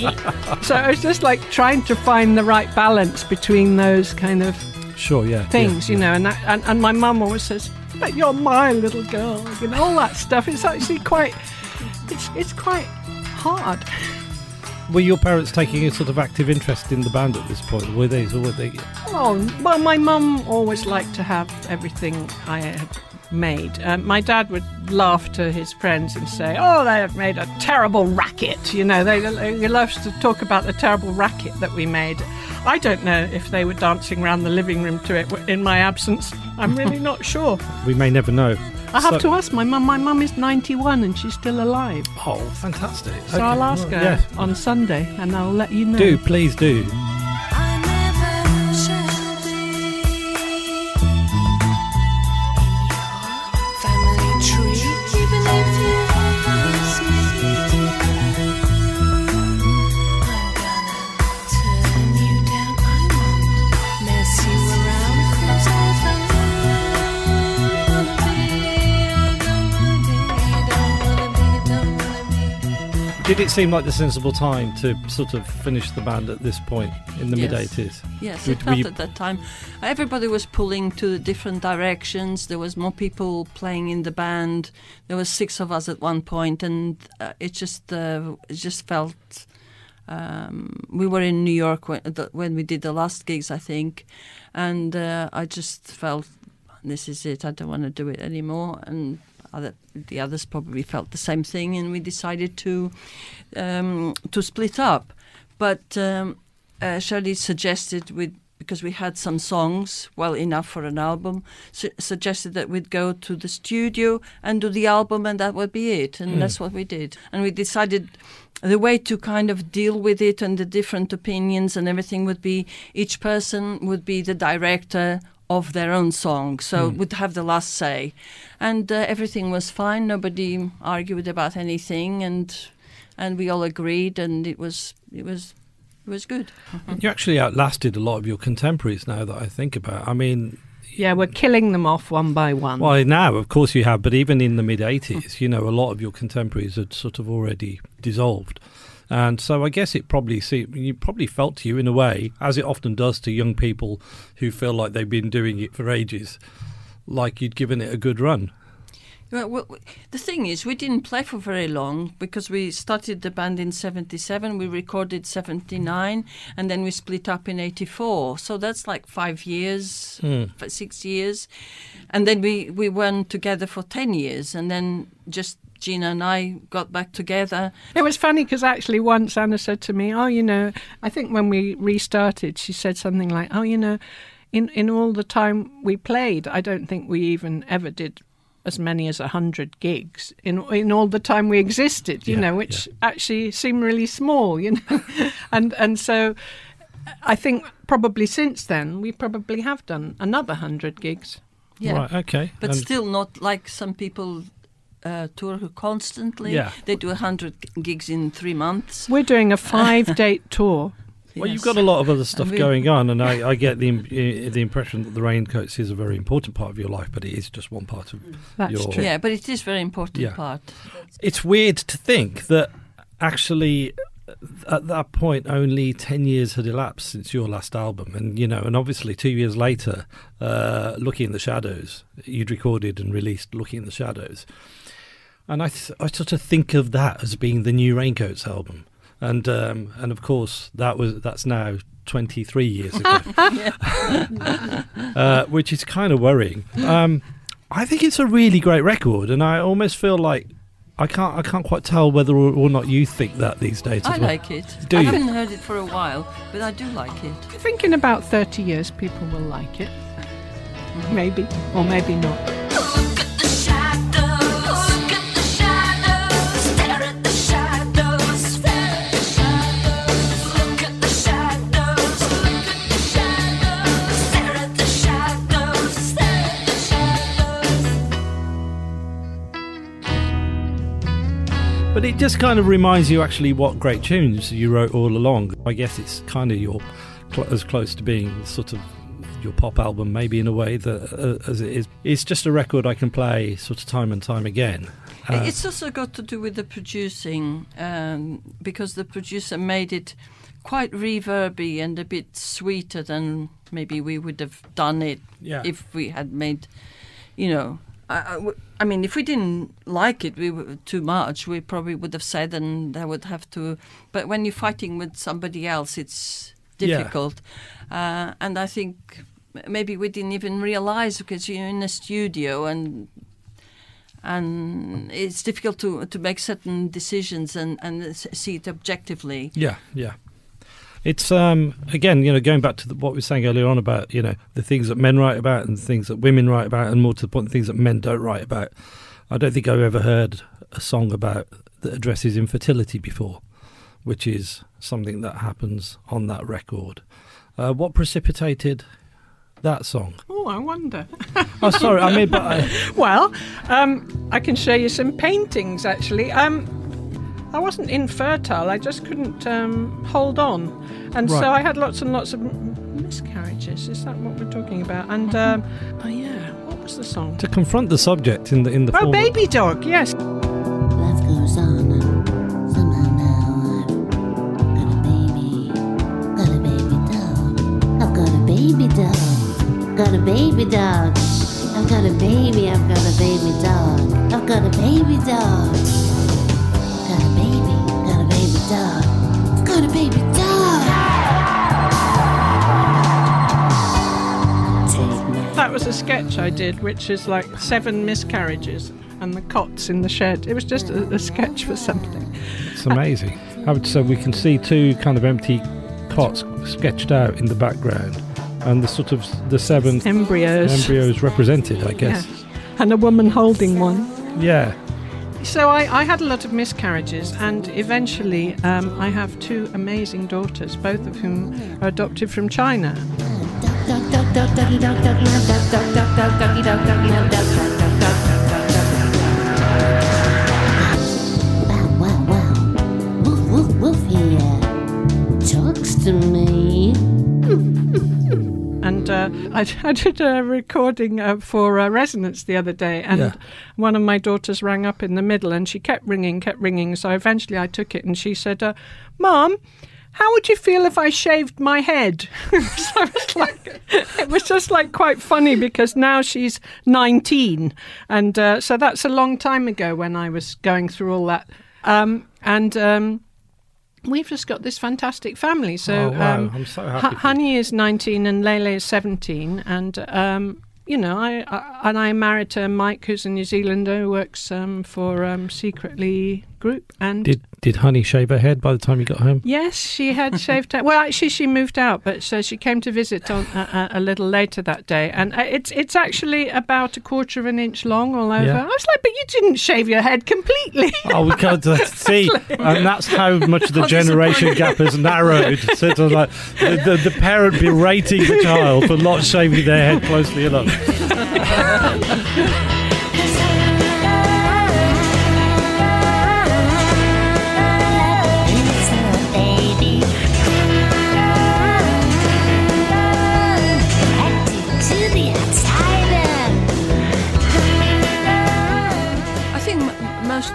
so I was just like trying to find the right balance between those kind of
sure, yeah,
things,
yeah,
you
yeah.
know. And, that, and and my mum always says, "But you're my little girl," you know, all that stuff. It's actually quite, it's it's quite hard.
Were your parents taking a sort of active interest in the band at this point? Were they, or were they?
Oh well, my mum always liked to have everything I had made. Um, my dad would laugh to his friends and say, "Oh, they have made a terrible racket." You know, they he loves to talk about the terrible racket that we made. I don't know if they were dancing around the living room to it in my absence. I'm really not sure.
We may never know.
I have
So-
to ask my mum. My mum is 91 and she's still alive.
Oh, fantastic!
So
Okay,
I'll ask her
yeah.
on Sunday and I'll let you know.
Do please do. Did it seem like the sensible time to sort of finish the band at this point in the
Yes.
mid eighties?
Yes,
Would-
it felt at that time. Everybody was pulling to different directions. There was more people playing in the band. There was six of us at one point, and uh, it just uh, it just felt. Um, we were in New York when, the, when we did the last gigs, I think, and uh, I just felt this is it. I don't want to do it anymore, and other, the others probably felt the same thing, and we decided to um, to split up. But um, uh, Shirley suggested with because we had some songs well enough for an album su- suggested that we'd go to the studio and do the album and that would be it and
Mm.
that's what we did and we decided the way to kind of deal with it and the different opinions and everything would be each person would be the director of their own song so
Mm.
would have the last say and uh, everything was fine nobody argued about anything and and we all agreed and it was it was it was good
You actually outlasted a lot of your contemporaries now that I think about. I mean,
Yeah, we're killing them off one by one.
well, now of course you have, but even in the mid '80s, you know, a lot of your contemporaries had sort of already dissolved, and so I guess it probably see you probably felt to you in a way, as it often does to young people who feel like they've been doing it for ages, like you'd given it a good run.
Well, the thing is, we didn't play for very long because we started the band in 77, we recorded 79, and then we split up in 84. So that's like five years,
hmm.
f- six years. And then we, we went together for 10 years, and then just Gina and I got back together.
It was funny because actually once Ana said to me, "Oh, you know, I think when we restarted, she said something like, "Oh, you know, in in all the time we played, I don't think we even ever did as many as a hundred gigs in in all the time we existed. You
Yeah,
know, which actually seemed really small. You know, and and so." I think probably since then we probably have done another hundred gigs.
Yeah.
Right, okay.
But
And-
still not like some people uh, tour constantly.
Yeah.
They do 100 gigs in three months.
We're doing a five-date tour.
Well, you've got a lot of other stuff
we-
going on, and I, I get the the impression that the raincoats is a very important part of your life, but it is just one part of That's your.
Yeah, but it is very important
Yeah.
part.
It's weird to think that actually at that point only 10 years had elapsed since your last album and you know and obviously 2 years later uh looking in the shadows you'd recorded and released looking in the shadows and I th- I sort of think of that as being the new Raincoats album and um, and of course that was that's now 23 years ago, uh, which is kind of worrying. Um, I think it's a really great record, and I almost feel like I can't I can't quite tell whether or, or not you think that these days.
I
well.
like it.
Do
I
you?
haven't heard it for a while, but I do like it.
I think in about 30 years people will like it. Maybe, or maybe not.
But it just kind of reminds you actually what great tunes you wrote all along. I guess it's kind of your cl- as close to being sort of your pop album, maybe in a way that uh, as it is. It's just a record I can play sort of time and time again. Uh,
it's also got to do with the producing, um, because the producer made it quite reverby and a bit sweeter than maybe we would have done it
Yeah.
if we had made, you know. I, I w- I mean, if we didn't like it we were too much, we probably would have said, and they would have to. But when you're fighting with somebody else, it's
Yeah.
difficult. Uh, and I think maybe we didn't even realize because you're in a studio and and it's difficult to to make certain decisions and and see it objectively.
Yeah, yeah. It's um again, you know, going back to the, what we were saying earlier on about you know the things that men write about and the things that women write about, and more to the point, the things that men don't write about. I don't think I've ever heard a song about that addresses infertility before, which is something that happens on that record. Uh, what precipitated that song?
Oh, I wonder.
Oh, sorry, I mean, but I,
well, um, I can show you some paintings actually. Um, I wasn't infertile, I just couldn't um, hold on. And so I had lots and lots of miscarriages. Is that what we're talking about? And um, oh, yeah, what was the song?
to confront the subject in the in the
Oh,
form of-
Baby Dog, yes.
Life goes on and somehow now I've got a baby, got a baby dog. I've got a baby dog, got a baby dog. I've got a baby, I've got a baby dog. I've got a baby dog. A baby dog. I've got a baby dog.
That was a sketch I did, which is like seven miscarriages and the cots in the shed. It was just a, a sketch for something.
It's amazing. I would say we can see two kind of empty cots sketched out in the background, and the sort of the seven
Embryos.
embryos represented, I guess.
Yeah. And a woman holding one.
Yeah.
So I, I had a lot of miscarriages, and eventually um, I have two amazing daughters, both of whom are adopted from China.
Wow, wow, wow. Woof, woof, woof here. Talks to me.
Uh, I, I did a recording uh, for uh, Resonance the other day, and
Yeah.
one of my daughters rang up in the middle, and she kept ringing, kept ringing. So eventually I took it, and she said, uh, "Mom, how would you feel if I shaved my head?" so it was like, it was just like quite funny because now she's 19, and uh, so that's a long time ago when I was going through all that, um, and. Um, We've just got this fantastic family. So,
Oh, wow.
um,
I'm so happy you.
Honey is 19 and Lele is 17. And, um, you know, I, I and I married to Mike, who's a New Zealander who works um, for um, Secretly Group. And
Did did Honey shave her head by the time you got home?
yes, she had shaved her. Well, actually, she moved out, but so she came to visit on a, little later that day. And uh, it's it's actually about a quarter of an inch long all over.
Yeah.
I was like, but you didn't shave your head completely.
Oh, we can't see, and that's how much the generation gap has narrowed. So it's like the, the, the parent berating the child for not shaving their head closely enough.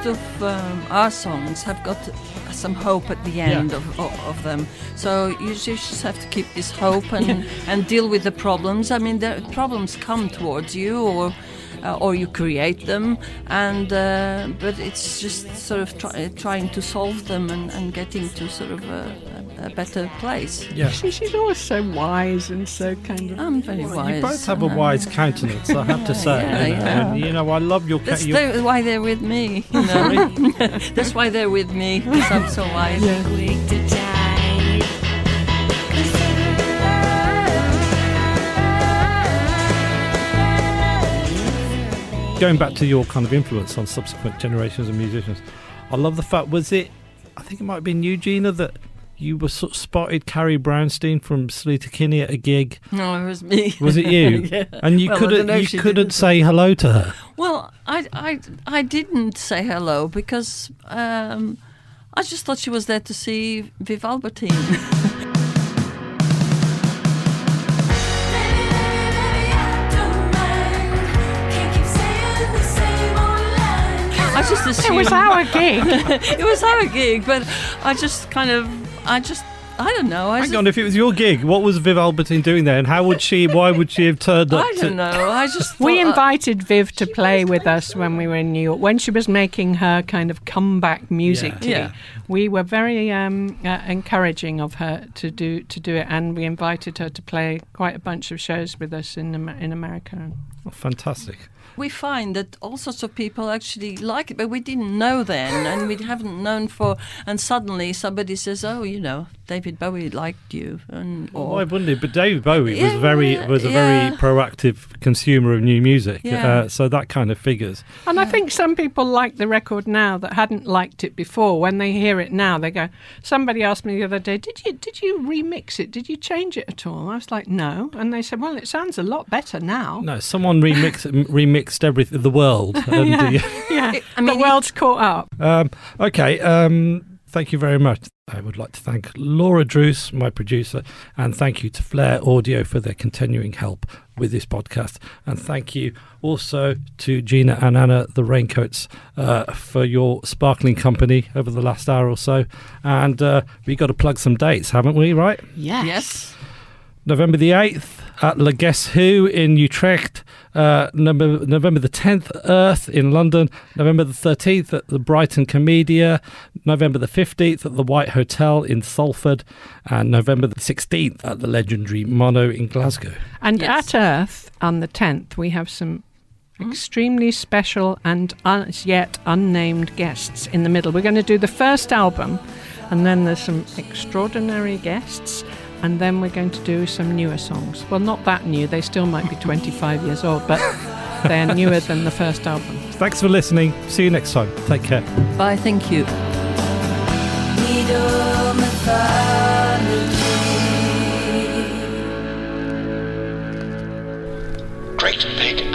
Of um, our songs have got some hope at the end
Yeah.
of, of, them. So you just have to keep this hope and, and deal with the problems. I mean, the problems come towards you, or uh, or you create them, and uh, but it's just sort of try, trying to solve them and, and getting to sort of a, a better place.
Yeah.
She, she's always so wise and so kind of.
I'm very wise.
You both have a wise countenance, I have to say.
Yeah,
you, know,
yeah.
and, you know, I love your. Ca-
That's
your
the- why they're with me. You know? That's why they're with me because I'm so wise.
going back to your kind of influence on subsequent generations of musicians, I love the fact was it. I think it might have been you, Gina, that you were sort of spotted Carrie Brownstein from Sleater Kinney at a gig.
No, it was me.
Was it you?
yeah.
And you
Well,
couldn't you couldn't
didn't.
say hello to her.
Well, I, I, I didn't say hello because um, I just thought she was there to see Viv Albertine. I just assumed
It was our gig.
it was our gig, but I just kind of, I just, I don't know. I
Hang
just,
on, if it was your gig, what was Viv Albertine doing there, and how would she? Why would she have turned up?
I don't know. I just
We
thought- uh,
invited Viv to play with us when we were in New York. When she was making her kind of comeback music
Yeah.
Yeah.
we were very um, uh, encouraging of her to do to do it, and we invited her to play quite a bunch of shows with us in in America.
Oh, fantastic.
We find that all sorts of people actually like it, but we didn't know then, and we haven't known for. And suddenly somebody says, "Oh, you know, David Bowie liked you," and or
Why wouldn't it? But David Bowie was very was a very proactive consumer of new music,
Yeah.
uh, so that kind of figures.
And I think some people like the record now that hadn't liked it before. When they hear it now, they go. Somebody asked me the other day, "Did you did you remix it? Did you change it at all?" I was like, "No," and they said, "Well, it sounds a lot better now."
No, someone remixed remixed everything, the world. And,
yeah,
uh,
yeah.
I mean,
the world's caught up.
Um, okay. Um, thank you very much. I would like to thank Laura Druce, my producer, and thank you to Flare Audio for their continuing help with this podcast. And thank you also to Gina and Ana, the Raincoats, uh, for your sparkling company over the last hour or so. And uh, we got to plug some dates, haven't we? Right?
Yes.
yes,
November the 8th at Le Guess Who in Utrecht. Uh, November, November the 10th, Earth in London. November the 13th at the Brighton Komedia. November the 15th at the White Hotel in Salford. And November the 16th at the legendary Mono in Glasgow.
And
Yes.
at Earth on the 10th, we have some extremely special and un- as yet unnamed guests in the middle. We're going to do the first album, and then there's some extraordinary guests, and then we're going to do some newer songs. Well, not that new, they still might be 25 years old, but they're newer than the first album.
Thanks for listening. See you next time. Take care.
bye. Thank you.
GreatBigOwl.com.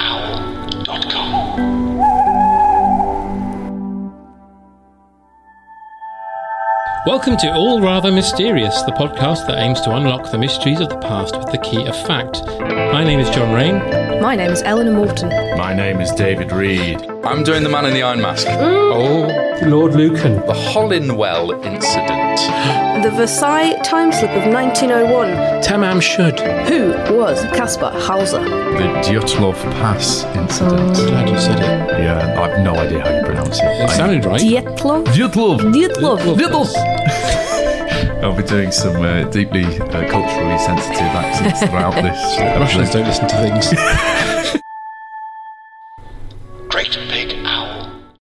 Welcome to All Rather Mysterious, the podcast that aims to unlock the mysteries of the past with the key of fact. My name is John Rain.
My name is Eleanor Morton.
My name is David Reed.
I'm doing the man in the Iron Mask.
Oh, Lord Lucan.
The Hollinwell incident.
The Versailles time slip of 1901.
Tamam Shud.
Who was Caspar Hauser?
The Dyatlov Pass incident.
Glad you said it.
Yeah, I have no idea how you pronounce it.
It sounded right.
Dietlov?
Dyatlov!
Dietlov.
I'll be doing some uh, deeply uh, culturally sensitive accents throughout this.
Russians don't listen to things. great big.